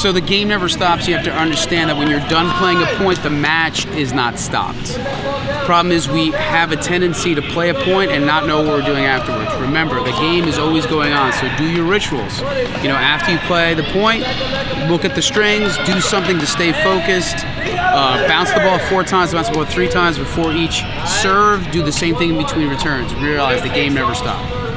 So the game never stops. You have to understand that when you're done playing a point, the match is not stopped. Problem is, we have a tendency to play a point and not know what we're doing afterwards. Remember, the game is always going on, so do your rituals. You know, after you play the point, look at the strings, do something to stay focused. Uh, bounce the ball four times, bounce the ball three times before each serve. Do the same thing in between returns. Realize the game never stops.